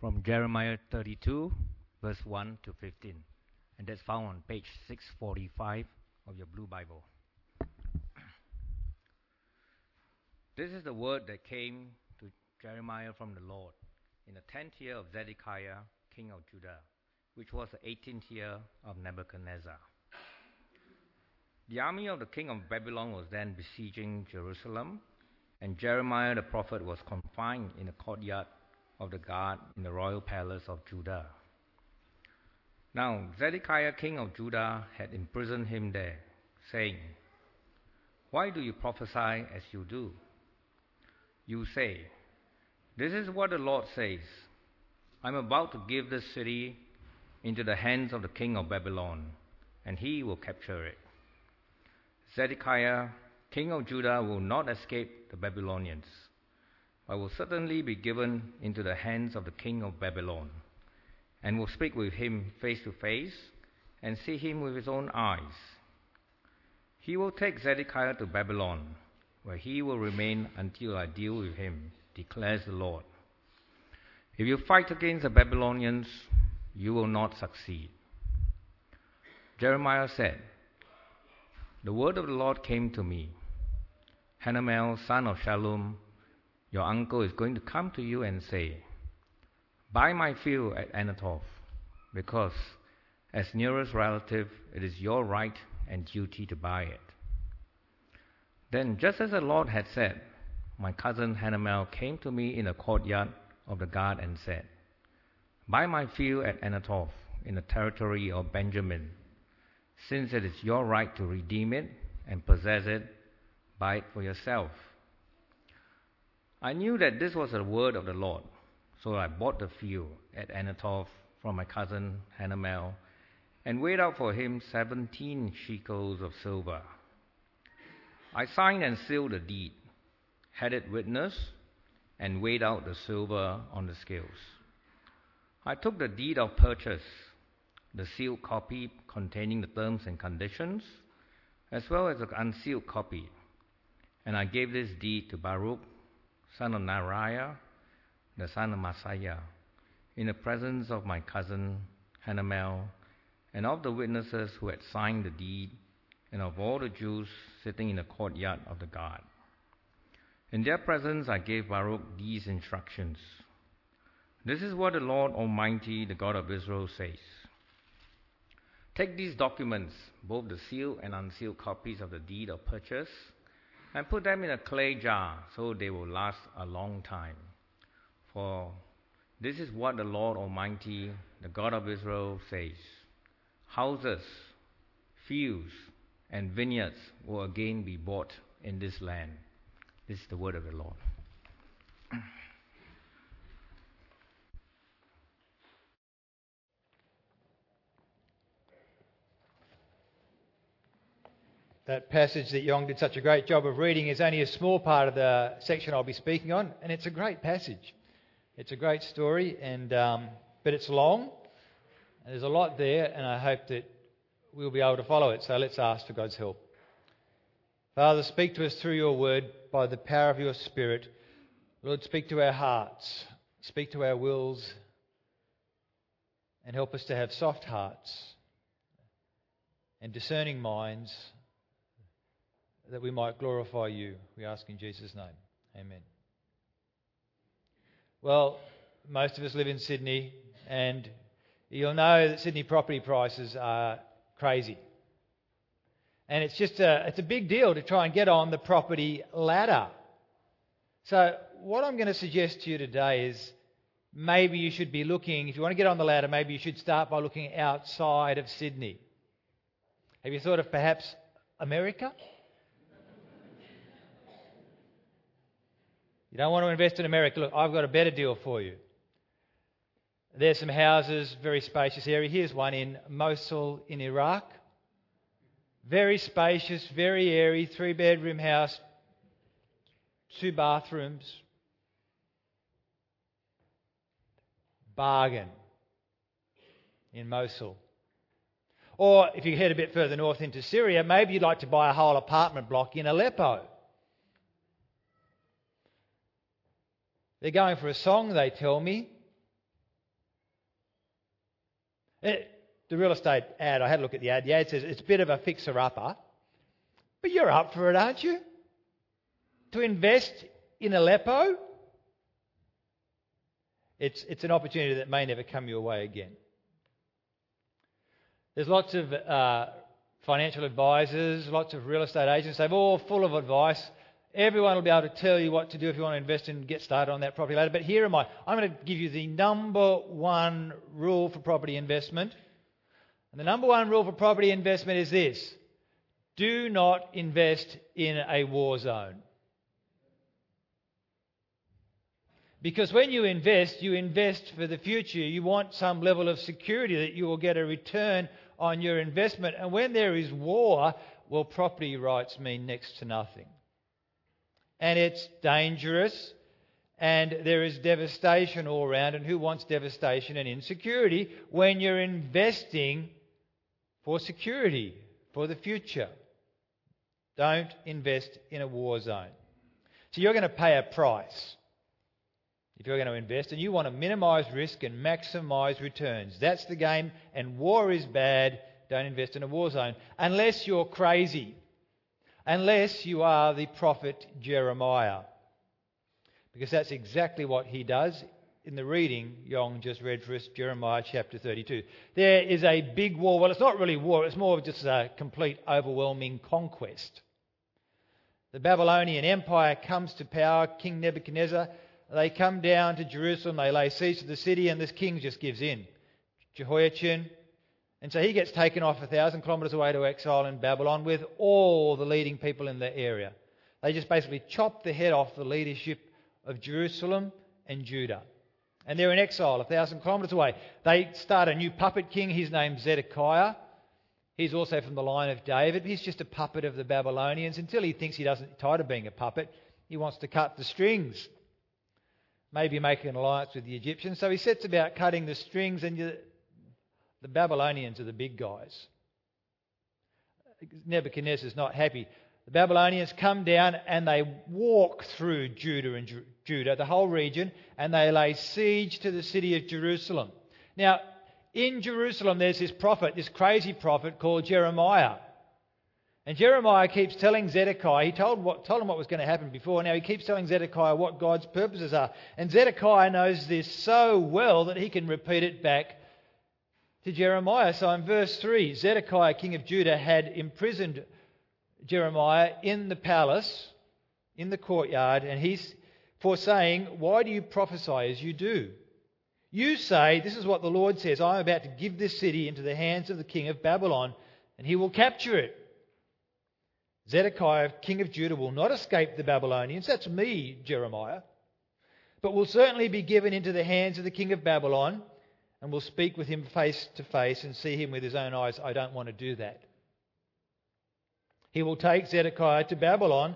from Jeremiah 32, verse 1 to 15. And that's found on page 645 of your blue Bible. This is the word that came to Jeremiah from the Lord in the tenth year of Zedekiah, king of Judah, which was the eighteenth year of Nebuchadnezzar. The army of the king of Babylon was then besieging Jerusalem, and Jeremiah the prophet was confined in the courtyard of the guard in the royal palace of Judah. Now, Zedekiah king of Judah had imprisoned him there, saying, Why do you prophesy as you do? You say, This is what the Lord says I'm about to give this city into the hands of the king of Babylon, and he will capture it. Zedekiah, king of Judah, will not escape the Babylonians, but will certainly be given into the hands of the king of Babylon, and will speak with him face to face, and see him with his own eyes. He will take Zedekiah to Babylon, where he will remain until I deal with him, declares the Lord. If you fight against the Babylonians, you will not succeed. Jeremiah said, The word of the Lord came to me. Hanamel, son of Shallum, your uncle is going to come to you and say, Buy my field at Anathoth, because as nearest relative, it is your right and duty to buy it. Then, just as the Lord had said, my cousin Hanamel came to me in the courtyard of the guard and said, Buy my field at Anathoth in the territory of Benjamin, since it is your right to redeem it and possess it, buy it for yourself. I knew that this was a word of the Lord, so I bought the field at Anathoth from my cousin Hanamel and weighed out for him seventeen shekels of silver. I signed and sealed the deed, had it witnessed, and weighed out the silver on the scales. I took the deed of purchase, the sealed copy containing the terms and conditions, as well as the unsealed copy, and I gave this deed to Baruch, son of Neriah, the son of Mahseiah, in the presence of my cousin Hanamel, and of the witnesses who had signed the deed, and of all the Jews sitting in the courtyard of the guard. In their presence I gave Baruch these instructions. This is what the Lord Almighty, the God of Israel, says. Take these documents, both the sealed and unsealed copies of the deed of purchase, and put them in a clay jar so they will last a long time. For this is what the Lord Almighty, the God of Israel, says Houses, fields, and vineyards will again be bought in this land. This is the word of the Lord. That passage that Yong did such a great job of reading is only a small part of the section I'll be speaking on, and it's a great passage. It's a great story, and um, but it's long. There's a lot there, and I hope that we'll be able to follow it. So let's ask for God's help. Father, speak to us through your word by the power of your Spirit. Lord, speak to our hearts, speak to our wills, and help us to have soft hearts and discerning minds that we might glorify you. We ask in Jesus' name. Amen. Well, most of us live in Sydney, and you'll know that Sydney property prices are crazy. And it's just a, it's a big deal to try and get on the property ladder. So, what I'm going to suggest to you today is maybe you should be looking, if you want to get on the ladder, maybe you should start by looking outside of Sydney. Have you thought of perhaps America? You don't want to invest in America. Look, I've got a better deal for you. There's some houses, very spacious area. Here's one in Mosul in Iraq. Very spacious, very airy, three bedroom house, two bathrooms. Bargain in Mosul. Or if you head a bit further north into Syria, maybe you'd like to buy a whole apartment block in Aleppo. They're going for a song, they tell me. It, the real estate ad, I had a look at the ad. The ad says it's a bit of a fixer upper. But you're up for it, aren't you? To invest in Aleppo? It's, it's an opportunity that may never come your way again. There's lots of uh, financial advisors, lots of real estate agents. They're all full of advice. Everyone will be able to tell you what to do if you want to invest and get started on that property later. But here am I. I'm going to give you the number one rule for property investment. And the number one rule for property investment is this do not invest in a war zone. Because when you invest, you invest for the future. You want some level of security that you will get a return on your investment. And when there is war, well, property rights mean next to nothing. And it's dangerous, and there is devastation all around. And who wants devastation and insecurity when you're investing for security, for the future? Don't invest in a war zone. So you're going to pay a price if you're going to invest, and you want to minimize risk and maximize returns. That's the game, and war is bad. Don't invest in a war zone unless you're crazy, unless you are the prophet Jeremiah. Because that's exactly what he does in the reading Yong just read for us, Jeremiah chapter 32. There is a big war. Well, it's not really war, it's more of just a complete, overwhelming conquest. The Babylonian Empire comes to power. King Nebuchadnezzar they come down to Jerusalem, they lay siege to the city, and this king just gives in. Jehoiachin. And so he gets taken off a thousand kilometres away to exile in Babylon with all the leading people in the area. They just basically chop the head off the leadership of Jerusalem and Judah. And they're in exile a thousand kilometres away. They start a new puppet king. His name's Zedekiah. He's also from the line of David. He's just a puppet of the Babylonians until he thinks he doesn't tired of being a puppet. He wants to cut the strings maybe make an alliance with the Egyptians. So he sets about cutting the strings, and the Babylonians are the big guys. Nebuchadnezzar's not happy. The Babylonians come down and they walk through Judah and Judah, the whole region, and they lay siege to the city of Jerusalem. Now, in Jerusalem, there's this prophet, this crazy prophet called Jeremiah. And Jeremiah keeps telling Zedekiah, he told, what, told him what was going to happen before. Now he keeps telling Zedekiah what God's purposes are. And Zedekiah knows this so well that he can repeat it back to Jeremiah. So in verse 3, Zedekiah, king of Judah, had imprisoned Jeremiah in the palace, in the courtyard, and he's for saying, Why do you prophesy as you do? You say, This is what the Lord says, I am about to give this city into the hands of the king of Babylon, and he will capture it Zedekiah, king of Judah, will not escape the Babylonians. That's me, Jeremiah. But will certainly be given into the hands of the king of Babylon and will speak with him face to face and see him with his own eyes. I don't want to do that. He will take Zedekiah to Babylon,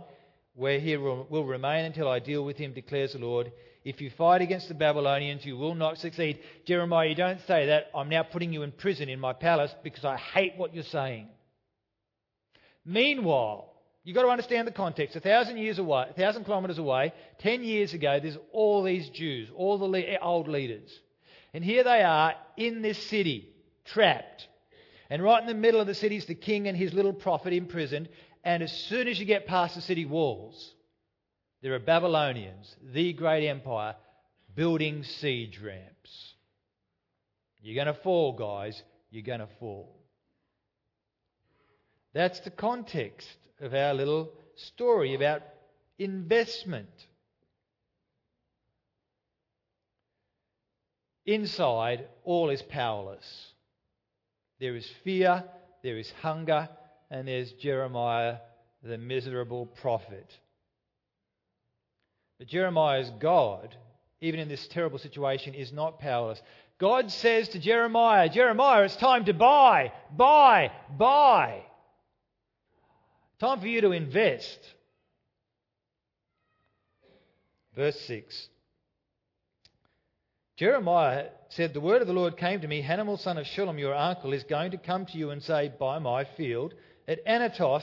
where he will remain until I deal with him, declares the Lord. If you fight against the Babylonians, you will not succeed. Jeremiah, you don't say that. I'm now putting you in prison in my palace because I hate what you're saying. Meanwhile, you've got to understand the context. A thousand years away, a thousand kilometres away, ten years ago, there's all these Jews, all the old leaders. And here they are in this city, trapped. And right in the middle of the city is the king and his little prophet imprisoned. And as soon as you get past the city walls, there are Babylonians, the great empire, building siege ramps. You're going to fall, guys. You're going to fall. That's the context of our little story about investment. Inside, all is powerless. There is fear, there is hunger, and there's Jeremiah, the miserable prophet. But Jeremiah's God, even in this terrible situation, is not powerless. God says to Jeremiah, Jeremiah, it's time to buy, buy, buy. Time for you to invest. Verse 6. Jeremiah said, The word of the Lord came to me, Hanamel son of Shallum, your uncle, is going to come to you and say, Buy my field at Anathoth,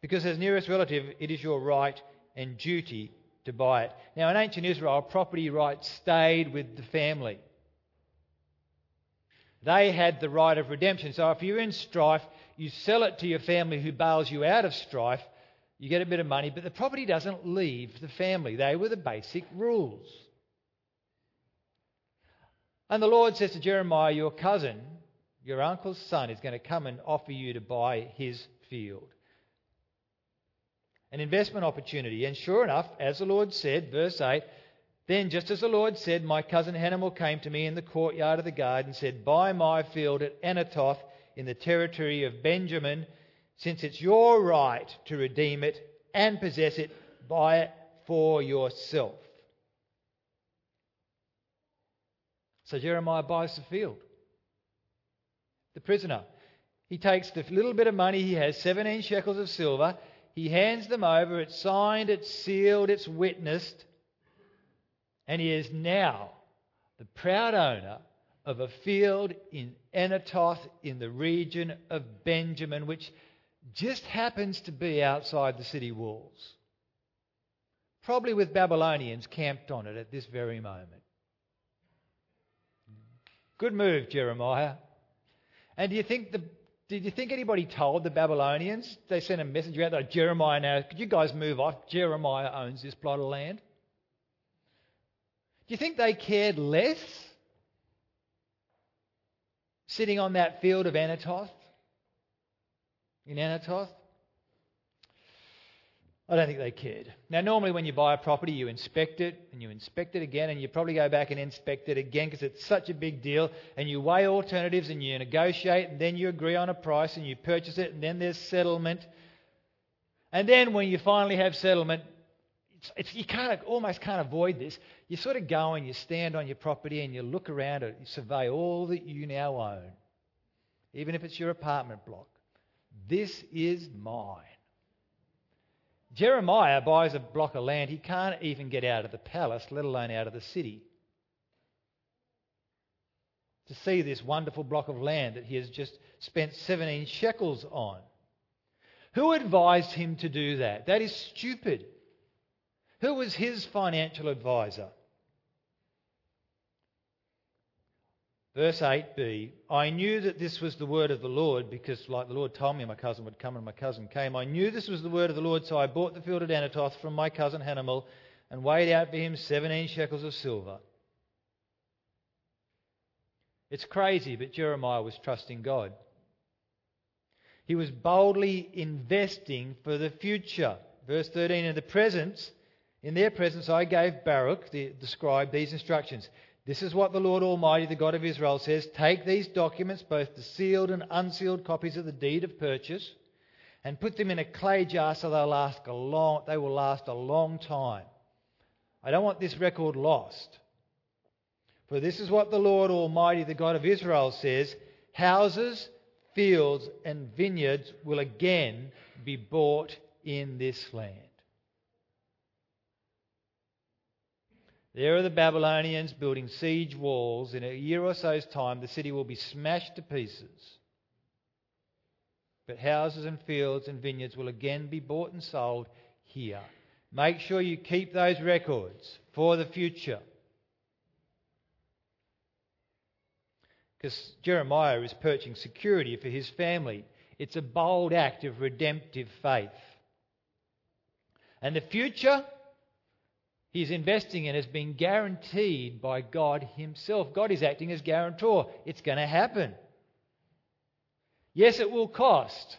because as nearest relative it is your right and duty to buy it. Now, in ancient Israel, property rights stayed with the family. They had the right of redemption. So if you're in strife, you sell it to your family who bails you out of strife, you get a bit of money, but the property doesn't leave the family. They were the basic rules. And the Lord says to Jeremiah, Your cousin, your uncle's son, is going to come and offer you to buy his field. An investment opportunity. And sure enough, as the Lord said, verse 8, then just as the Lord said, my cousin Hanamel came to me in the courtyard of the garden and said, Buy my field at Anathoth in the territory of Benjamin since it's your right to redeem it and possess it, buy it for yourself. So Jeremiah buys the field. The prisoner. He takes the little bit of money he has, 17 shekels of silver. He hands them over. It's signed, it's sealed, it's witnessed. And he is now the proud owner of a field in Anathoth in the region of Benjamin, which just happens to be outside the city walls. Probably with Babylonians camped on it at this very moment. Good move, Jeremiah. And do you think the did you think anybody told the Babylonians? They sent a messenger out there, Jeremiah now, could you guys move off? Jeremiah owns this plot of land. Do you think they cared less sitting on that field of Anathoth? in Anathoth? I don't think they cared. Now, normally when you buy a property, you inspect it and you inspect it again, and you probably go back and inspect it again because it's such a big deal. And you weigh alternatives and you negotiate, and then you agree on a price and you purchase it, and then there's settlement. And then when you finally have settlement, it's, it's, you can't, almost can't avoid this. You sort of go and you stand on your property and you look around it, you survey all that you now own, even if it's your apartment block. This is mine. Jeremiah buys a block of land. He can't even get out of the palace, let alone out of the city. To see this wonderful block of land that he has just spent 17 shekels on. Who advised him to do that? That is stupid. Who was his financial advisor? Verse 8b I knew that this was the word of the Lord because, like the Lord told me, my cousin would come and my cousin came. I knew this was the word of the Lord, so I bought the field at Anathoth from my cousin Hanamel and weighed out for him 17 shekels of silver. It's crazy, but Jeremiah was trusting God. He was boldly investing for the future. Verse 13 In the presence, in their presence, I gave Baruch, the, the scribe, these instructions. This is what the Lord Almighty, the God of Israel, says Take these documents, both the sealed and unsealed copies of the deed of purchase, and put them in a clay jar so they'll last a long, they will last a long time. I don't want this record lost. For this is what the Lord Almighty, the God of Israel, says Houses, fields, and vineyards will again be bought in this land. There are the Babylonians building siege walls. In a year or so's time, the city will be smashed to pieces. But houses and fields and vineyards will again be bought and sold here. Make sure you keep those records for the future. Because Jeremiah is purchasing security for his family. It's a bold act of redemptive faith. And the future he's investing in has been guaranteed by God Himself. God is acting as guarantor. It's going to happen. Yes, it will cost,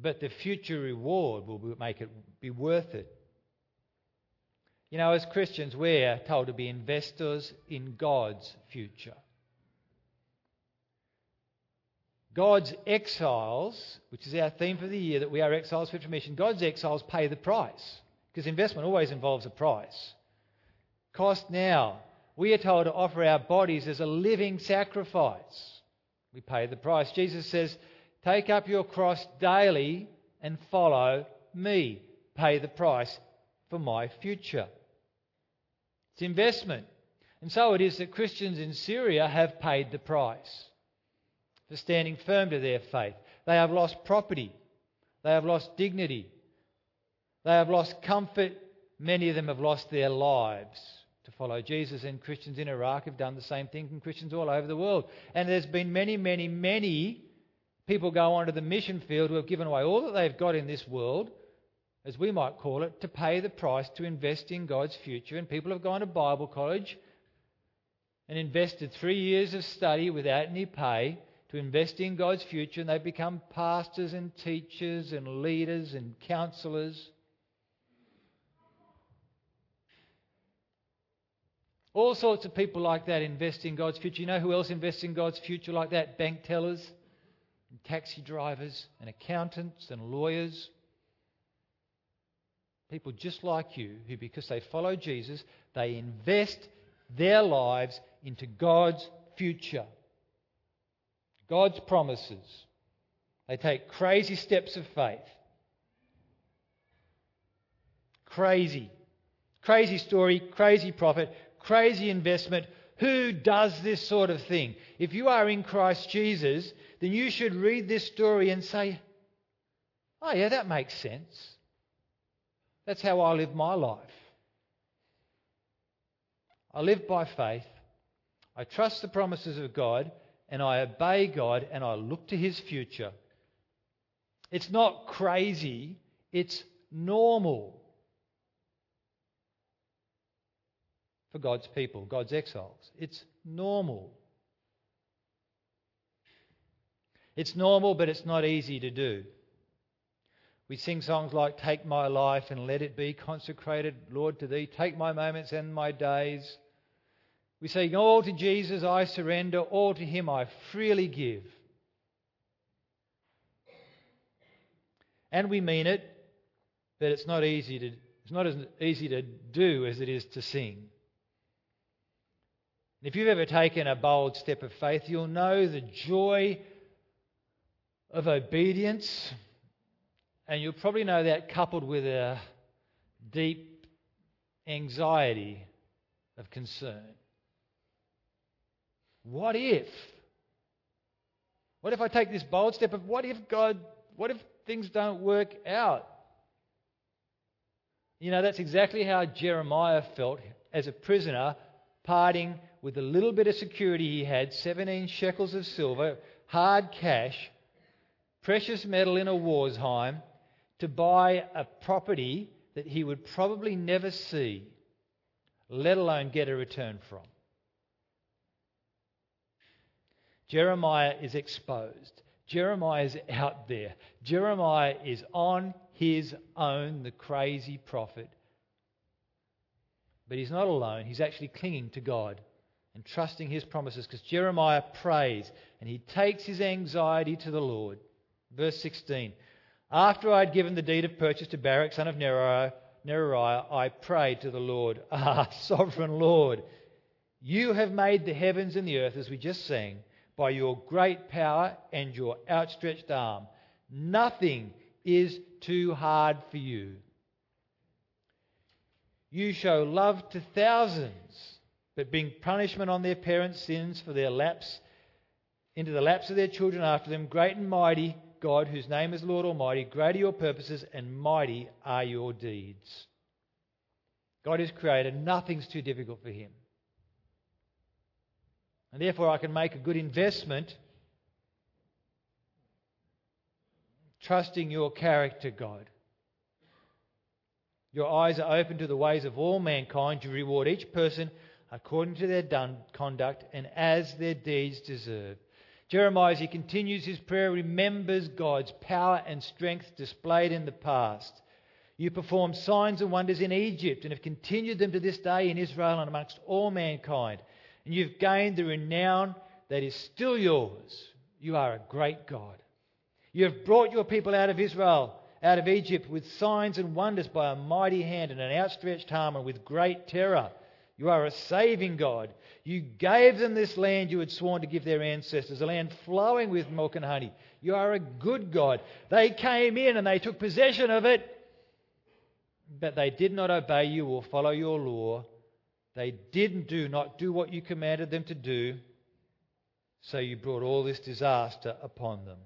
but the future reward will make it be worth it. You know, as Christians, we're told to be investors in God's future. God's exiles, which is our theme for the year, that we are exiles for mission, God's exiles pay the price. Because investment always involves a price. Cost now. We are told to offer our bodies as a living sacrifice. We pay the price. Jesus says, Take up your cross daily and follow me. Pay the price for my future. It's investment. And so it is that Christians in Syria have paid the price for standing firm to their faith. They have lost property, they have lost dignity, they have lost comfort. Many of them have lost their lives to follow Jesus, and Christians in Iraq have done the same thing, and Christians all over the world. And there's been many, many, many people go onto the mission field who have given away all that they've got in this world, as we might call it, to pay the price to invest in God's future. And people have gone to Bible college and invested three years of study without any pay to invest in God's future, and they've become pastors and teachers and leaders and counselors. All sorts of people like that invest in God's future. You know who else invests in God's future like that? Bank tellers, and taxi drivers, and accountants, and lawyers. People just like you who, because they follow Jesus, they invest their lives into God's future, God's promises. They take crazy steps of faith. Crazy. Crazy story, crazy prophet, crazy investment. Who does this sort of thing? If you are in Christ Jesus, then you should read this story and say, oh, yeah, that makes sense. That's how I live my life. I live by faith. I trust the promises of God and I obey God and I look to His future. It's not crazy, it's normal. For God's people, God's exiles. It's normal. It's normal, but it's not easy to do. We sing songs like Take My Life and Let It Be Consecrated, Lord, to Thee. Take my moments and my days. We say, All to Jesus I surrender, all to Him I freely give. And we mean it, but it's not easy to it's not as easy to do as it is to sing. If you've ever taken a bold step of faith, you'll know the joy of obedience, and you'll probably know that coupled with a deep anxiety of concern. What if? What if I take this bold step of what if God, what if things don't work out? You know, that's exactly how Jeremiah felt as a prisoner parting with the little bit of security he had 17 shekels of silver, hard cash, precious metal in a war zone, to buy a property that he would probably never see, let alone get a return from. Jeremiah is exposed. Jeremiah is out there. Jeremiah is on his own, the crazy prophet. But he's not alone. He's actually clinging to God and trusting his promises because Jeremiah prays and he takes his anxiety to the Lord. Verse 16 After I had given the deed of purchase to Baruch, son of Neriah, Neriah, I prayed to the Lord, Ah, sovereign Lord, you have made the heavens and the earth, as we just sang, by your great power and your outstretched arm. Nothing is too hard for you. You show love to thousands but bring punishment on their parents' sins for their lapse into the lapse of their children after them. Great and mighty God, whose name is Lord Almighty, great are your purposes and mighty are your deeds. God is creator, nothing's too difficult for him. And therefore, I can make a good investment trusting your character, God. Your eyes are open to the ways of all mankind. You reward each person according to their done, conduct and as their deeds deserve. Jeremiah, as he continues his prayer, remembers God's power and strength displayed in the past. You performed signs and wonders in Egypt and have continued them to this day in Israel and amongst all mankind. And you've gained the renown that is still yours. You are a great God. You have brought your people out of Israel, out of Egypt, with signs and wonders by a mighty hand and an outstretched arm and with great terror. You are a saving God. You gave them this land you had sworn to give their ancestors, a land flowing with milk and honey. You are a good God. They came in and they took possession of it, but they did not obey you or follow your law. They didn't do not do what you commanded them to do. So you brought all this disaster upon them.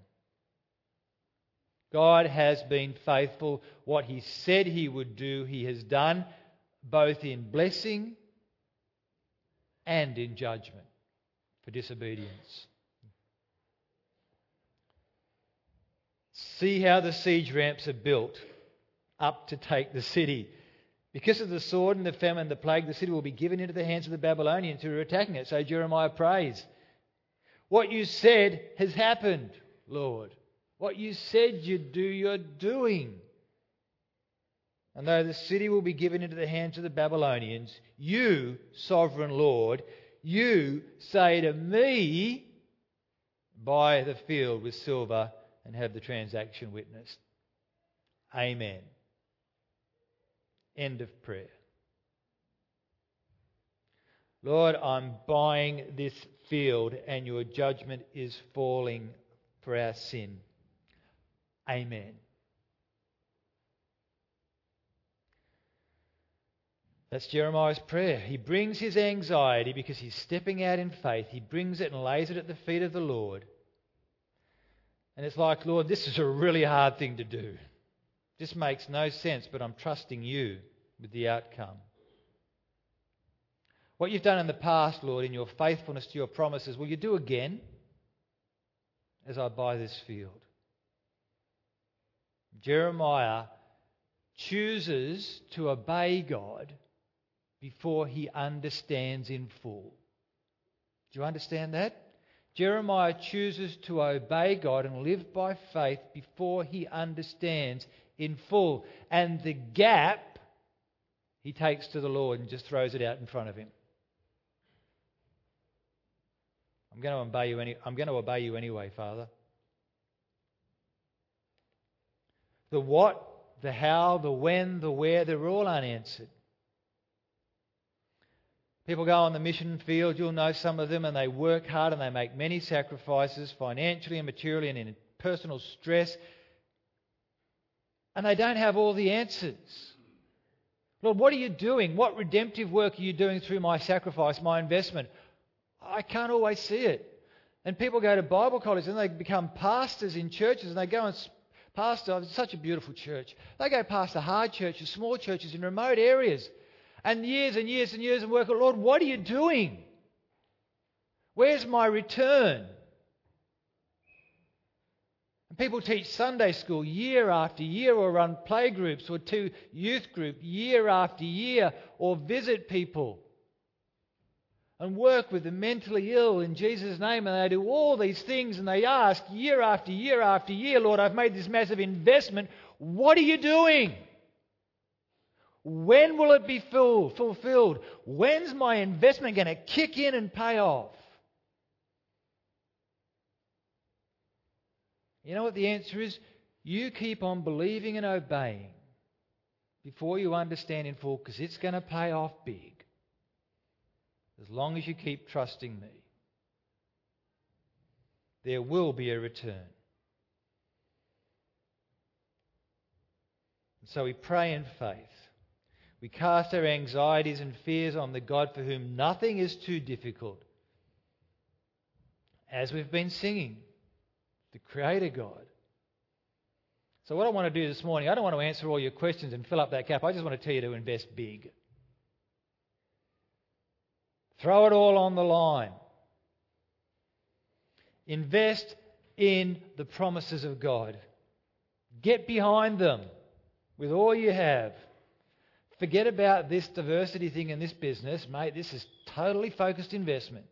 God has been faithful. What He said He would do, He has done, both in blessing and in judgment for disobedience. See how the siege ramps are built up to take the city. Because of the sword and the famine and the plague, the city will be given into the hands of the Babylonians who are attacking it. So Jeremiah prays. What you said has happened, Lord. What you said you'd do, you're doing. And though the city will be given into the hands of the Babylonians, you, sovereign Lord, you say to me, Buy the field with silver and have the transaction witnessed. Amen. End of prayer. Lord, I'm buying this field and your judgment is falling for our sin. Amen. That's Jeremiah's prayer. He brings his anxiety because he's stepping out in faith. He brings it and lays it at the feet of the Lord. And it's like, Lord, this is a really hard thing to do. This makes no sense, but I'm trusting you with the outcome. What you've done in the past, Lord, in your faithfulness to your promises, will you do again as I buy this field? Jeremiah chooses to obey God before he understands in full. Do you understand that? Jeremiah chooses to obey God and live by faith before he understands in full. And the gap he takes to the Lord and just throws it out in front of him. I'm going to obey you, any, I'm going to obey you anyway, Father. The what, the how, the when, the where, they're all unanswered. People go on the mission field, you'll know some of them, and they work hard and they make many sacrifices financially and materially and in personal stress. And they don't have all the answers. Lord, what are you doing? What redemptive work are you doing through my sacrifice, my investment? I can't always see it. And people go to Bible college and they become pastors in churches and they go and pastor. Oh, it's such a beautiful church. They go past the hard churches, small churches in remote areas and years and years and years of work. Lord, what are you doing? Where's my return? And people teach Sunday school year after year, or run playgroups or to youth group year after year, or visit people and work with the mentally ill in Jesus' name. And they do all these things and they ask year after year after year, Lord, I've made this massive investment. What are you doing? When will it be full, fulfilled? When's my investment going to kick in and pay off? You know what the answer is? You keep on believing and obeying before you understand in full because it's going to pay off big. As long as you keep trusting me, there will be a return. So we pray in faith. We cast our anxieties and fears on the God for whom nothing is too difficult. As we've been singing, the Creator God. So, what I want to do this morning, I don't want to answer all your questions and fill up that gap. I just want to tell you to invest big. Throw it all on the line. Invest in the promises of God. Get behind them with all you have. Forget about this diversity thing in this business, mate. This is totally focused investment.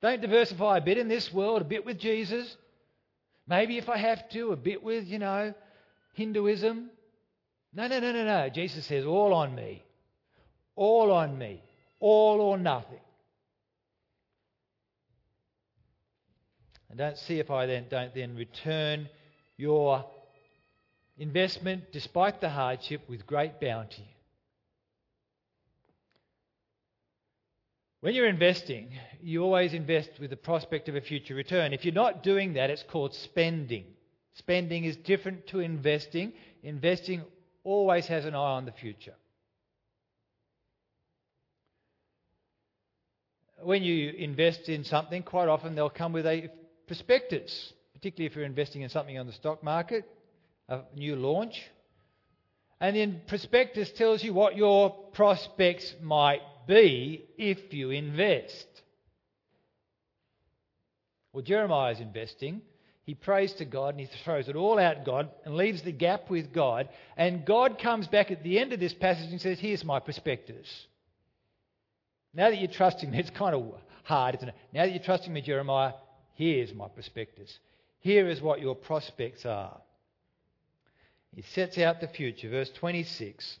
Don't diversify a bit in this world, a bit with Jesus. Maybe if I have to, a bit with, you know, Hinduism. No, no, no, no, no. Jesus says, all on me. All on me. All or nothing. And don't see if I then don't then return your investment, despite the hardship, with great bounty. When you're investing, you always invest with the prospect of a future return. If you're not doing that, it's called spending. Spending is different to investing. Investing always has an eye on the future. When you invest in something, quite often they'll come with a prospectus, particularly if you're investing in something on the stock market a new launch. And then prospectus tells you what your prospects might be if you invest. Well, Jeremiah is investing. He prays to God and he throws it all out God and leaves the gap with God. And God comes back at the end of this passage and says, Here's my prospectus. Now that you're trusting me, it's kind of hard, isn't it? Now that you're trusting me, Jeremiah, here's my prospectus. Here is what your prospects are. He sets out the future. Verse 26.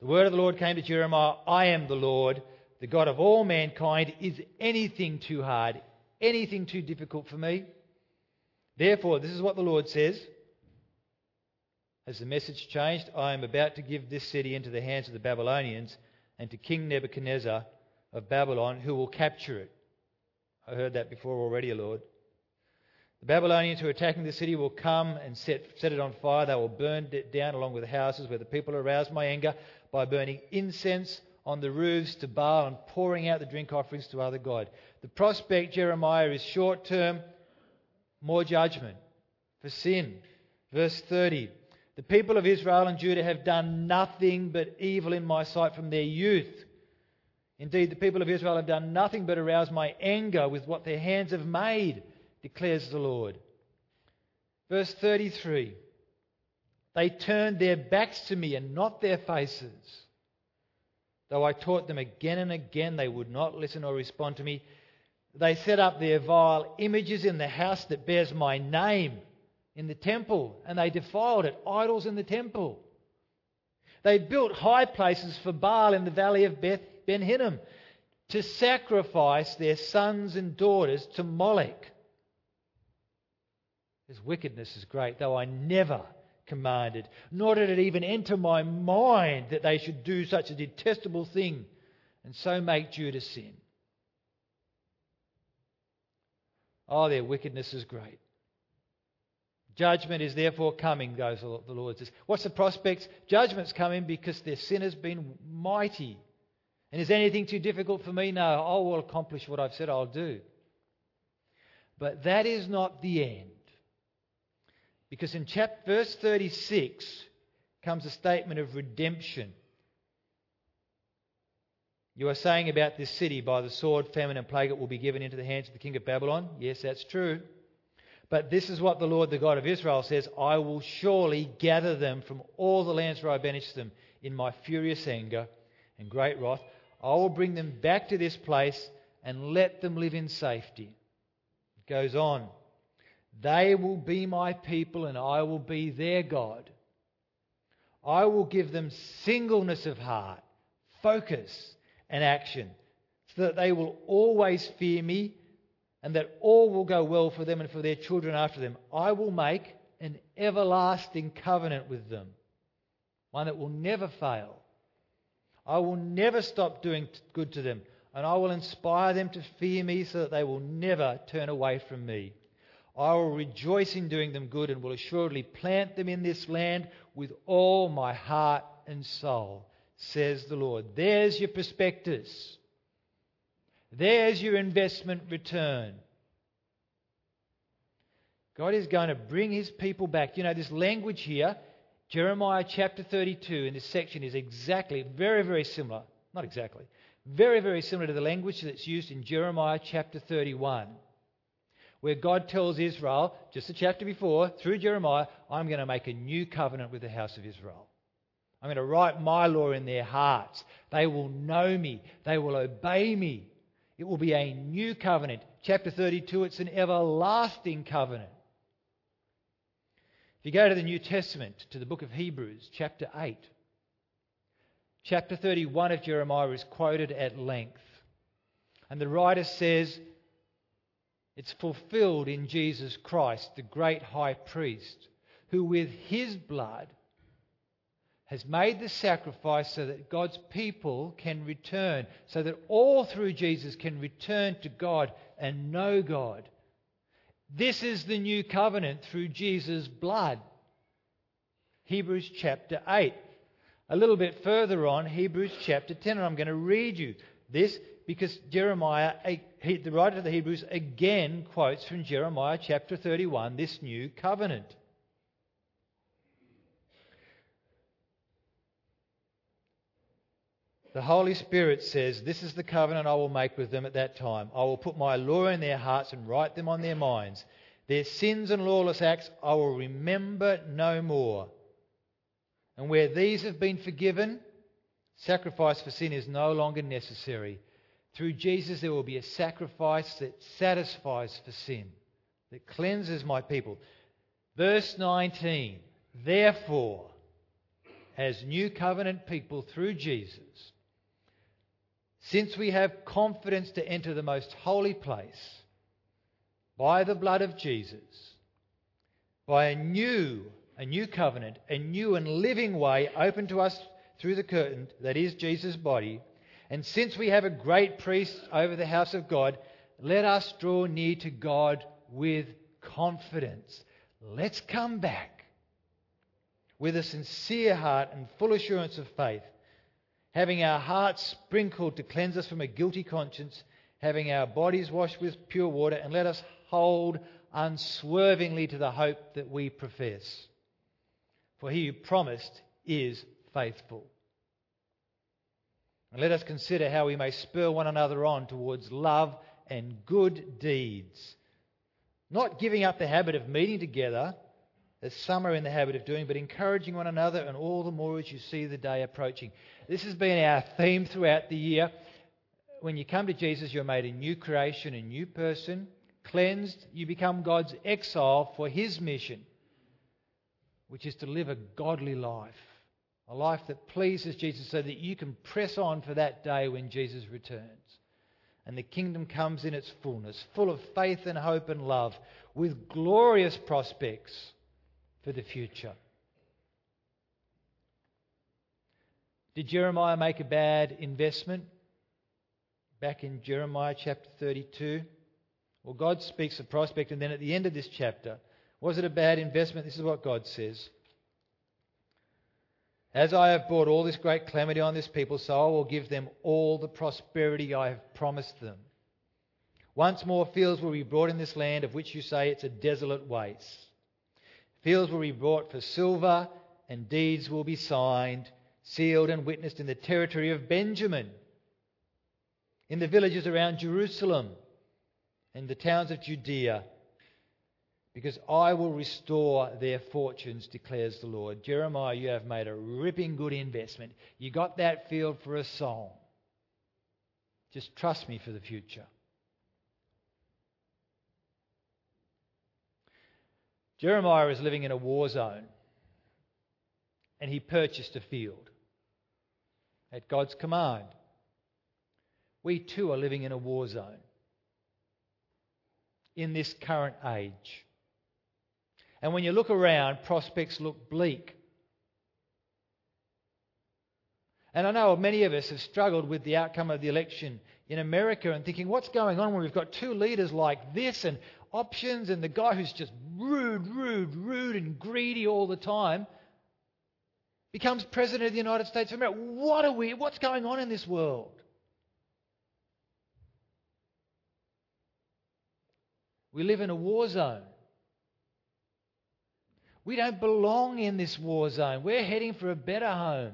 The word of the Lord came to Jeremiah I am the Lord, the God of all mankind. Is anything too hard? Anything too difficult for me? Therefore, this is what the Lord says. Has the message changed? I am about to give this city into the hands of the Babylonians and to King Nebuchadnezzar of Babylon, who will capture it. I heard that before already, Lord. The Babylonians who are attacking the city will come and set, set it on fire. They will burn it down along with the houses where the people arouse my anger by burning incense on the roofs to Baal and pouring out the drink offerings to other gods. The prospect, Jeremiah, is short term, more judgment for sin. Verse 30 The people of Israel and Judah have done nothing but evil in my sight from their youth. Indeed, the people of Israel have done nothing but arouse my anger with what their hands have made declares the Lord. Verse 33 They turned their backs to me and not their faces. Though I taught them again and again, they would not listen or respond to me. They set up their vile images in the house that bears my name in the temple, and they defiled it, idols in the temple. They built high places for Baal in the valley of Beth Ben Hinnom to sacrifice their sons and daughters to Moloch. His wickedness is great, though I never commanded, nor did it even enter my mind that they should do such a detestable thing and so make Judah sin. Oh, their wickedness is great. Judgment is therefore coming, goes the Lord says. What's the prospects? Judgment's coming because their sin has been mighty. And is anything too difficult for me? No, oh, I will accomplish what I've said I'll do. But that is not the end. Because in chapter, verse 36 comes a statement of redemption. You are saying about this city, by the sword, famine, and plague, it will be given into the hands of the king of Babylon. Yes, that's true. But this is what the Lord, the God of Israel, says I will surely gather them from all the lands where I banished them in my furious anger and great wrath. I will bring them back to this place and let them live in safety. It goes on. They will be my people, and I will be their God. I will give them singleness of heart, focus, and action, so that they will always fear me, and that all will go well for them and for their children after them. I will make an everlasting covenant with them, one that will never fail. I will never stop doing good to them, and I will inspire them to fear me so that they will never turn away from me. I will rejoice in doing them good and will assuredly plant them in this land with all my heart and soul, says the Lord. There's your prospectus. There's your investment return. God is going to bring his people back. You know, this language here, Jeremiah chapter 32 in this section is exactly, very, very similar. Not exactly. Very, very similar to the language that's used in Jeremiah chapter 31 where God tells Israel, just a chapter before, through Jeremiah, I'm going to make a new covenant with the house of Israel. I'm going to write my law in their hearts. They will know me. They will obey me. It will be a new covenant. Chapter 32, it's an everlasting covenant. If you go to the New Testament, to the book of Hebrews, chapter 8, chapter 31 of Jeremiah is quoted at length. And the writer says, it's fulfilled in Jesus Christ, the great high priest, who with his blood has made the sacrifice so that God's people can return, so that all through Jesus can return to God and know God. This is the new covenant through Jesus' blood. Hebrews chapter 8. A little bit further on, Hebrews chapter 10, and I'm going to read you this because Jeremiah, the writer of the Hebrews, again quotes from Jeremiah chapter 31 this new covenant. the Holy Spirit says, This is the covenant I will make with them at that time. I will put my law in their hearts and write them on their minds. Their sins and lawless acts I will remember no more. And where these have been forgiven, sacrifice for sin is no longer necessary. Through Jesus, there will be a sacrifice that satisfies for sin, that cleanses my people. Verse 19 Therefore, as new covenant people through Jesus, since we have confidence to enter the most holy place by the blood of Jesus, by a new, a new covenant, a new and living way open to us through the curtain that is Jesus' body, and since we have a great priest over the house of God, let us draw near to God with confidence. Let's come back with a sincere heart and full assurance of faith having our hearts sprinkled to cleanse us from a guilty conscience, having our bodies washed with pure water, and let us hold unswervingly to the hope that we profess. For he who promised is faithful. And let us consider how we may spur one another on towards love and good deeds. Not giving up the habit of meeting together, as some are in the habit of doing, but encouraging one another, and all the more as you see the day approaching. This has been our theme throughout the year. When you come to Jesus, you're made a new creation, a new person, cleansed. You become God's exile for His mission, which is to live a godly life, a life that pleases Jesus, so that you can press on for that day when Jesus returns. And the kingdom comes in its fullness, full of faith and hope and love, with glorious prospects for the future. Did Jeremiah make a bad investment? Back in Jeremiah chapter 32. Well, God speaks a prospect, and then at the end of this chapter, was it a bad investment? This is what God says. As I have brought all this great calamity on this people, so I will give them all the prosperity I have promised them. Once more, fields will be brought in this land of which you say it's a desolate waste. Fields will be brought for silver, and deeds will be signed sealed and witnessed in the territory of Benjamin, in the villages around Jerusalem, and the towns of Judea, because I will restore their fortunes, declares the Lord. Jeremiah, you have made a ripping good investment. You got that field for a song. Just trust me for the future. Jeremiah is living in a war zone and he purchased a field at God's command. We too are living in a war zone in this current age. And when you look around, prospects look bleak. And I know many of us have struggled with the outcome of the election in America and thinking, what's going on when we've got two leaders like this and options and the guy who's just rude, rude, rude and greedy all the time becomes president of the United States of America. What are we, what's going on in this world? We live in a war zone. We don't belong in this war zone. We're heading for a better home,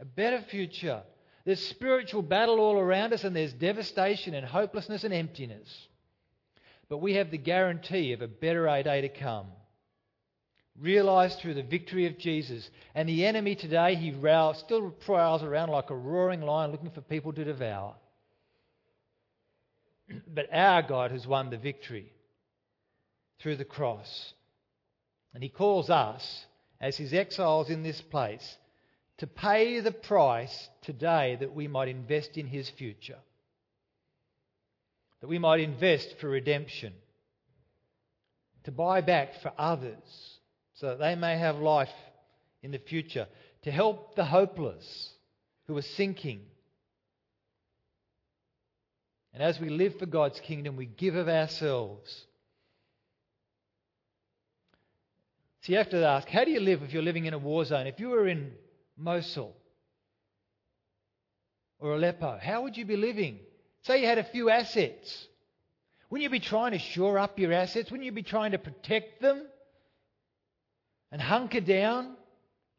a better future. There's spiritual battle all around us, and there's devastation and hopelessness and emptiness. But we have the guarantee of a better day to come realized through the victory of Jesus. And the enemy today, he still prowls around like a roaring lion looking for people to devour. But our God has won the victory through the cross. And he calls us, as his exiles in this place, to pay the price today that we might invest in his future. That we might invest for redemption. To buy back for others so that they may have life in the future, to help the hopeless who are sinking. And as we live for God's kingdom, we give of ourselves. So you have to ask how do you live if you're living in a war zone? If you were in Mosul or Aleppo, how would you be living? Say you had a few assets. Wouldn't you be trying to shore up your assets? Wouldn't you be trying to protect them? and hunker down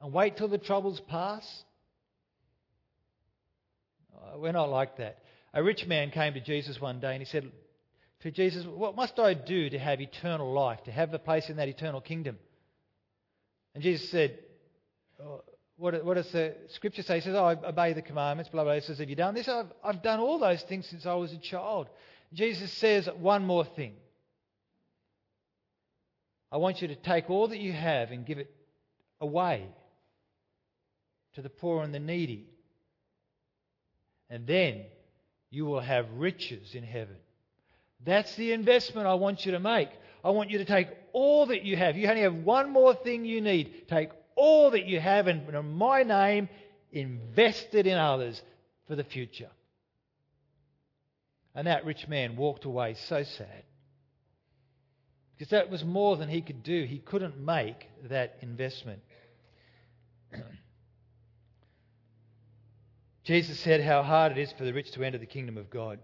and wait till the troubles pass? Oh, we're not like that. A rich man came to Jesus one day and he said to Jesus, What must I do to have eternal life, to have a place in that eternal kingdom? And Jesus said, oh, what, what, does the scripture say? He says, oh, I obey the commandments, blah, blah. He says, Have you done this? I've, I've done all those things since I was a child. Jesus says one more thing. I want you to take all that you have and give it away to the poor and the needy. And then you will have riches in heaven. That's the investment I want you to make. I want you to take all that you have. You only have one more thing you need. Take all that you have and, in my name, invest it in others for the future. And that rich man walked away so sad. Because that was more than he could do. He couldn't make that investment. Jesus said how hard it is for the rich to enter the kingdom of God.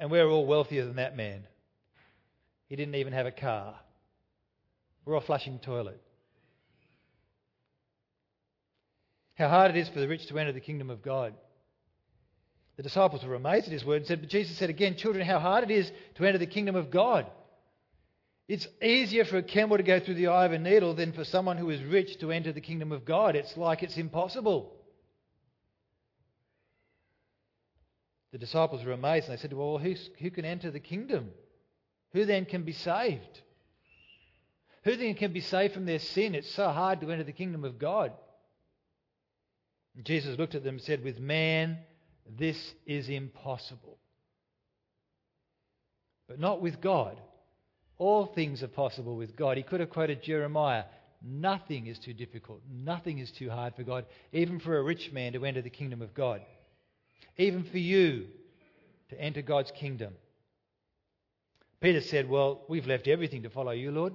And we're all wealthier than that man. He didn't even have a car. We're all flushing toilet. How hard it is for the rich to enter the kingdom of God. The disciples were amazed at his word and said, But Jesus said again, Children, how hard it is to enter the kingdom of God. It's easier for a camel to go through the eye of a needle than for someone who is rich to enter the kingdom of God. It's like it's impossible. The disciples were amazed and they said, Well, who, who can enter the kingdom? Who then can be saved? Who then can be saved from their sin? It's so hard to enter the kingdom of God. And Jesus looked at them and said, With man, this is impossible. But not with God. All things are possible with God. He could have quoted Jeremiah Nothing is too difficult, nothing is too hard for God, even for a rich man to enter the kingdom of God even for you to enter God's kingdom. Peter said, Well, we've left everything to follow you, Lord.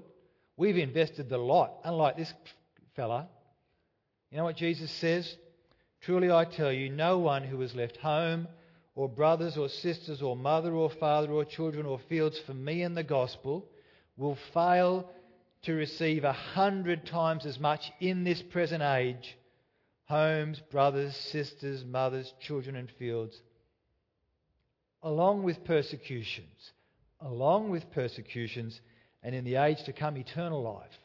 We've invested the lot, unlike this fella. You know what Jesus says? Truly I tell you, no one who has left home, or brothers, or sisters, or mother, or father, or children, or fields for me and the gospel will fail to receive a hundred times as much in this present age homes, brothers, sisters, mothers, children, and fields, along with persecutions, along with persecutions, and in the age to come, eternal life.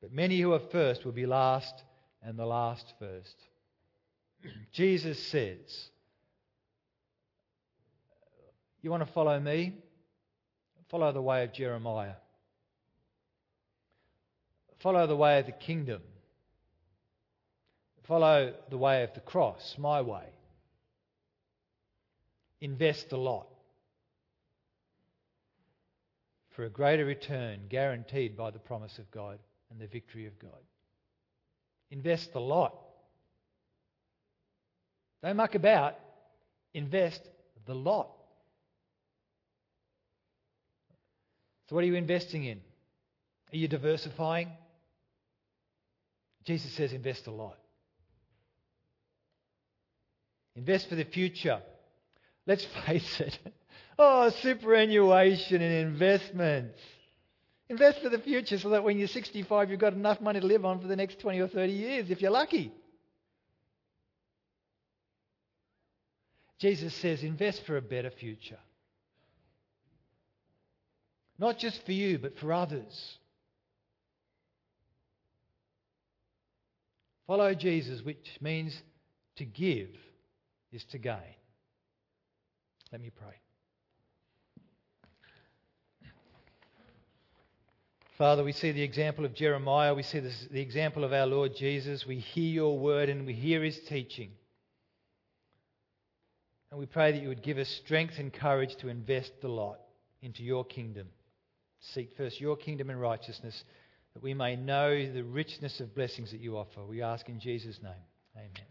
But many who are first will be last, and the last first. Jesus says, You want to follow me? Follow the way of Jeremiah. Follow the way of the kingdom. Follow the way of the cross, my way. Invest a lot for a greater return guaranteed by the promise of God and the victory of God. Invest a lot. Don't muck about. Invest the lot. So, what are you investing in? Are you diversifying? Jesus says invest a lot. Invest for the future. Let's face it. Oh, superannuation and investments. Invest for the future so that when you're 65, you've got enough money to live on for the next 20 or 30 years, if you're lucky. Jesus says, invest for a better future. Not just for you, but for others. Follow Jesus, which means to give is to gain. Let me pray. Father, we see the example of Jeremiah. We see this, the example of our Lord Jesus. We hear your word and we hear his teaching. And we pray that you would give us strength and courage to invest the lot into your kingdom. Seek first your kingdom and righteousness, that we may know the richness of blessings that you offer. We ask in Jesus' name. Amen.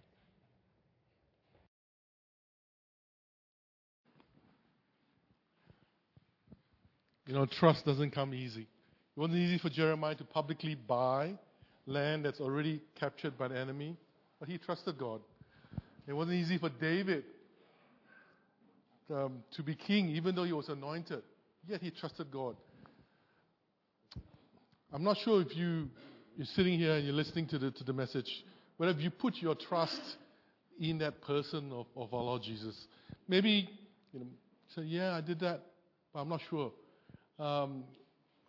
You know, trust doesn't come easy. It wasn't easy for Jeremiah to publicly buy land that's already captured by the enemy, but he trusted God. It wasn't easy for David um, to be king, even though he was anointed, yet he trusted God. I'm not sure if you you're sitting here and you're listening to the, to the message, whether you put your trust in that person of, of our Lord Jesus. Maybe, you know, say, yeah, I did that, but I'm not sure. Um,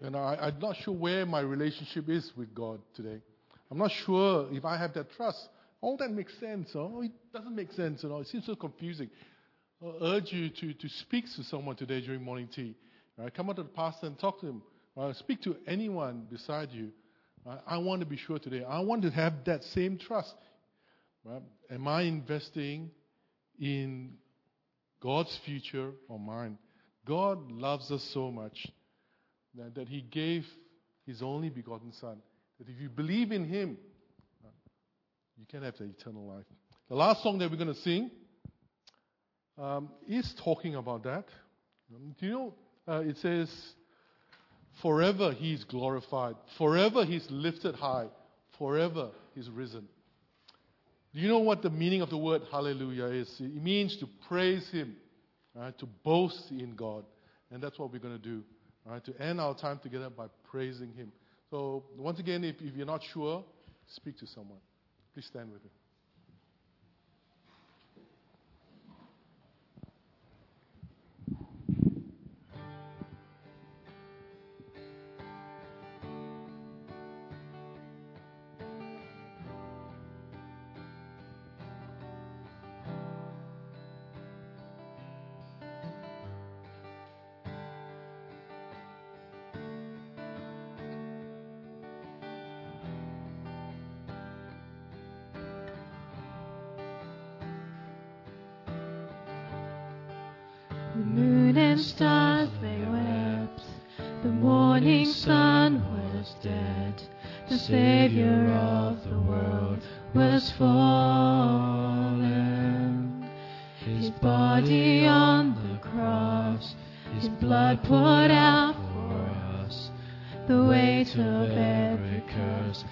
and I, I'm not sure where my relationship is with God today. I'm not sure if I have that trust. All that makes sense. Oh, it doesn't make sense at all. It seems so confusing. I urge you to, to speak to someone today during morning tea. Right? Come up to the pastor and talk to him. Uh, speak to anyone beside you. Uh, I want to be sure today. I want to have that same trust. Right? Am I investing in God's future or mine? God loves us so much that, He gave His only begotten Son. That if you believe in Him, uh, you can have the eternal life. The last song that we're going to sing um, is talking about that. Um, do you know? Uh, it says, Forever He's glorified, forever He's lifted high, forever He's risen. Do you know what the meaning of the word hallelujah is? It means to praise Him, right, to boast in God. And that's what we're going to do, right, to end our time together by praising Him. So, once again, if, if you're not sure, speak to someone. Please stand with me. Poured out for us. The weight of every curse